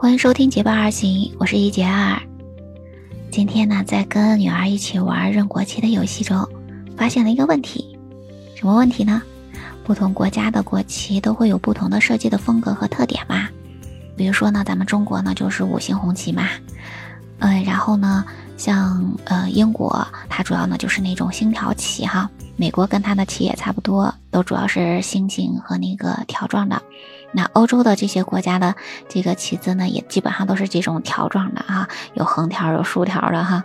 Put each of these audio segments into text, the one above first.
欢迎收听结伴而行，我是一杰二。今天呢，在跟女儿一起玩认国旗的游戏中，发现了一个问题。什么问题呢？不同国家的国旗都会有不同的设计的风格和特点嘛？比如说呢，咱们中国呢就是五星红旗嘛，嗯，然后呢，像呃英国，它主要呢就是那种星条旗哈。美国跟它的旗也差不多，都主要是星星和那个条状的。那欧洲的这些国家的这个旗子呢，也基本上都是这种条状的哈，有横条有竖条的哈。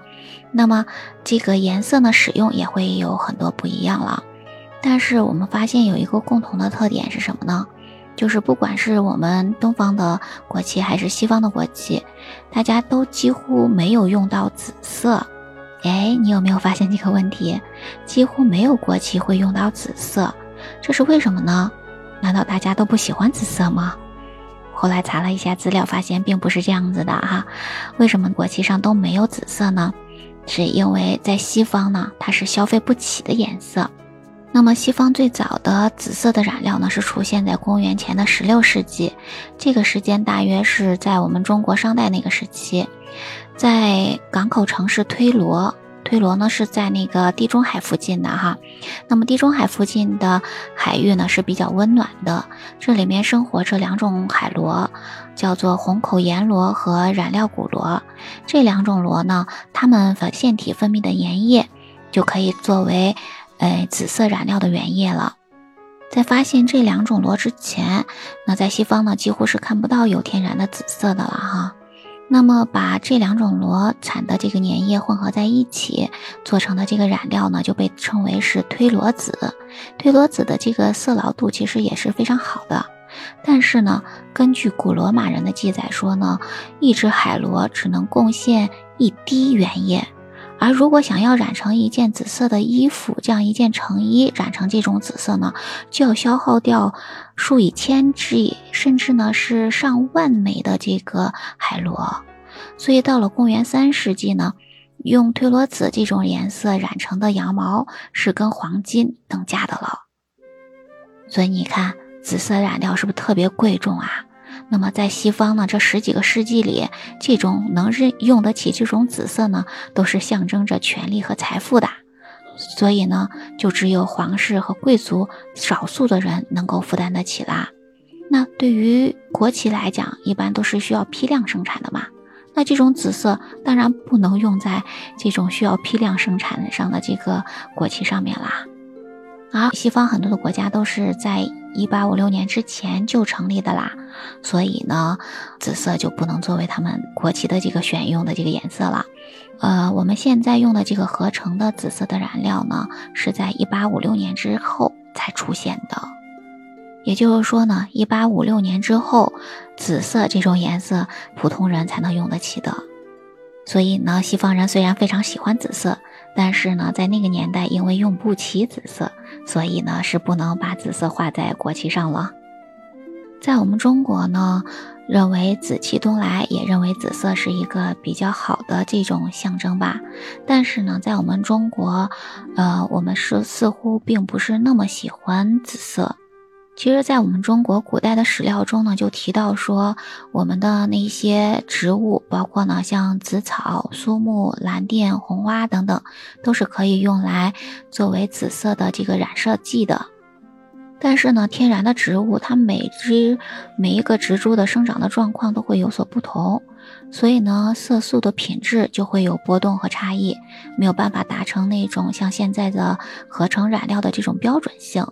那么这个颜色呢，使用也会有很多不一样了。但是我们发现有一个共同的特点是什么呢？就是不管是我们东方的国旗还是西方的国旗，大家都几乎没有用到紫色。哎，你有没有发现这个问题？几乎没有国旗会用到紫色，这是为什么呢？难道大家都不喜欢紫色吗？后来查了一下资料，发现并不是这样子的哈。为什么国旗上都没有紫色呢？是因为在西方呢，它是消费不起的颜色。那么西方最早的紫色的染料呢，是出现在公元前的十六世纪，这个时间大约是在我们中国商代那个时期。在港口城市推罗，推罗呢是在那个地中海附近的哈。那么地中海附近的海域呢是比较温暖的，这里面生活着两种海螺，叫做红口岩螺和染料骨螺。这两种螺呢，它们的腺体分泌的粘液就可以作为，呃，紫色染料的原液了。在发现这两种螺之前，那在西方呢几乎是看不到有天然的紫色的了哈。那么，把这两种螺产的这个粘液混合在一起做成的这个染料呢，就被称为是推螺紫。推螺紫的这个色牢度其实也是非常好的，但是呢，根据古罗马人的记载说呢，一只海螺只能贡献一滴原液。而如果想要染成一件紫色的衣服，这样一件成衣染成这种紫色呢，就要消耗掉数以千计，甚至呢是上万枚的这个海螺。所以到了公元三世纪呢，用推罗紫这种颜色染成的羊毛是跟黄金等价的了。所以你看，紫色染料是不是特别贵重啊？那么在西方呢，这十几个世纪里，这种能认用得起这种紫色呢，都是象征着权力和财富的，所以呢，就只有皇室和贵族少数的人能够负担得起啦。那对于国旗来讲，一般都是需要批量生产的嘛，那这种紫色当然不能用在这种需要批量生产上的这个国旗上面啦。而西方很多的国家都是在一八五六年之前就成立的啦，所以呢，紫色就不能作为他们国旗的这个选用的这个颜色了。呃，我们现在用的这个合成的紫色的染料呢，是在一八五六年之后才出现的。也就是说呢，一八五六年之后，紫色这种颜色普通人才能用得起的。所以呢，西方人虽然非常喜欢紫色，但是呢，在那个年代因为用不起紫色，所以呢是不能把紫色画在国旗上了。在我们中国呢，认为紫气东来，也认为紫色是一个比较好的这种象征吧。但是呢，在我们中国，呃，我们是似乎并不是那么喜欢紫色。其实，在我们中国古代的史料中呢，就提到说，我们的那些植物，包括呢像紫草、苏木、蓝靛、红花等等，都是可以用来作为紫色的这个染色剂的。但是呢，天然的植物它每只每一个植株的生长的状况都会有所不同，所以呢，色素的品质就会有波动和差异，没有办法达成那种像现在的合成染料的这种标准性。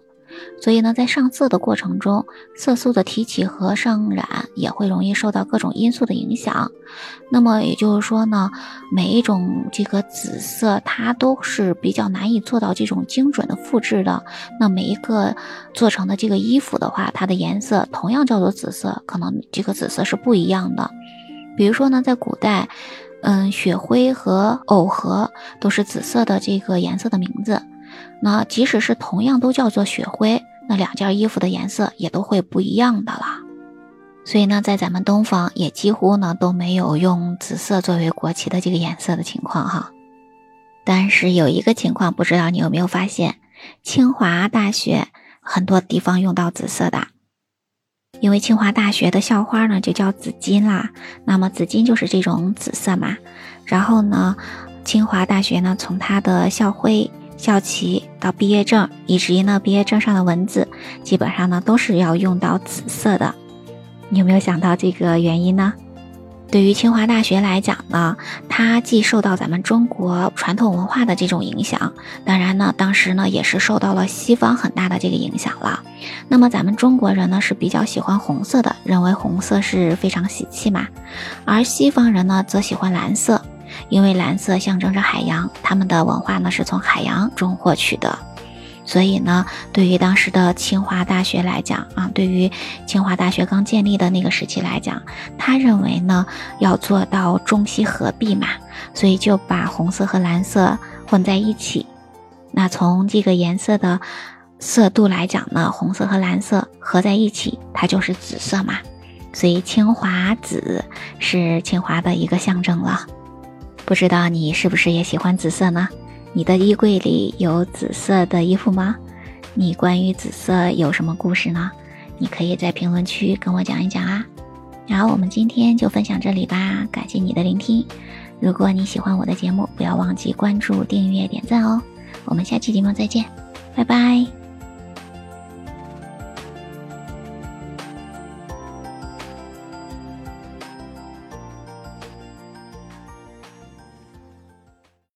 所以呢，在上色的过程中，色素的提起和上染也会容易受到各种因素的影响。那么也就是说呢，每一种这个紫色，它都是比较难以做到这种精准的复制的。那每一个做成的这个衣服的话，它的颜色同样叫做紫色，可能这个紫色是不一样的。比如说呢，在古代，嗯，雪灰和藕荷都是紫色的这个颜色的名字。那即使是同样都叫做雪灰，那两件衣服的颜色也都会不一样的啦。所以呢，在咱们东方也几乎呢都没有用紫色作为国旗的这个颜色的情况哈。但是有一个情况，不知道你有没有发现，清华大学很多地方用到紫色的。因为清华大学的校花呢就叫紫金啦，那么紫金就是这种紫色嘛。然后呢，清华大学呢从它的校徽、校旗到毕业证，以及呢毕业证上的文字，基本上呢都是要用到紫色的。你有没有想到这个原因呢？对于清华大学来讲呢，它既受到咱们中国传统文化的这种影响，当然呢，当时呢也是受到了西方很大的这个影响了。那么咱们中国人呢是比较喜欢红色的，认为红色是非常喜气嘛，而西方人呢则喜欢蓝色，因为蓝色象征着海洋，他们的文化呢是从海洋中获取的。所以呢，对于当时的清华大学来讲啊，对于清华大学刚建立的那个时期来讲，他认为呢要做到中西合璧嘛，所以就把红色和蓝色混在一起。那从这个颜色的色度来讲呢，红色和蓝色合在一起，它就是紫色嘛。所以清华紫是清华的一个象征了。不知道你是不是也喜欢紫色呢？你的衣柜里有紫色的衣服吗？你关于紫色有什么故事呢？你可以在评论区跟我讲一讲啊。然后我们今天就分享这里吧，感谢你的聆听。如果你喜欢我的节目，不要忘记关注、订阅、点赞哦。我们下期节目再见，拜拜。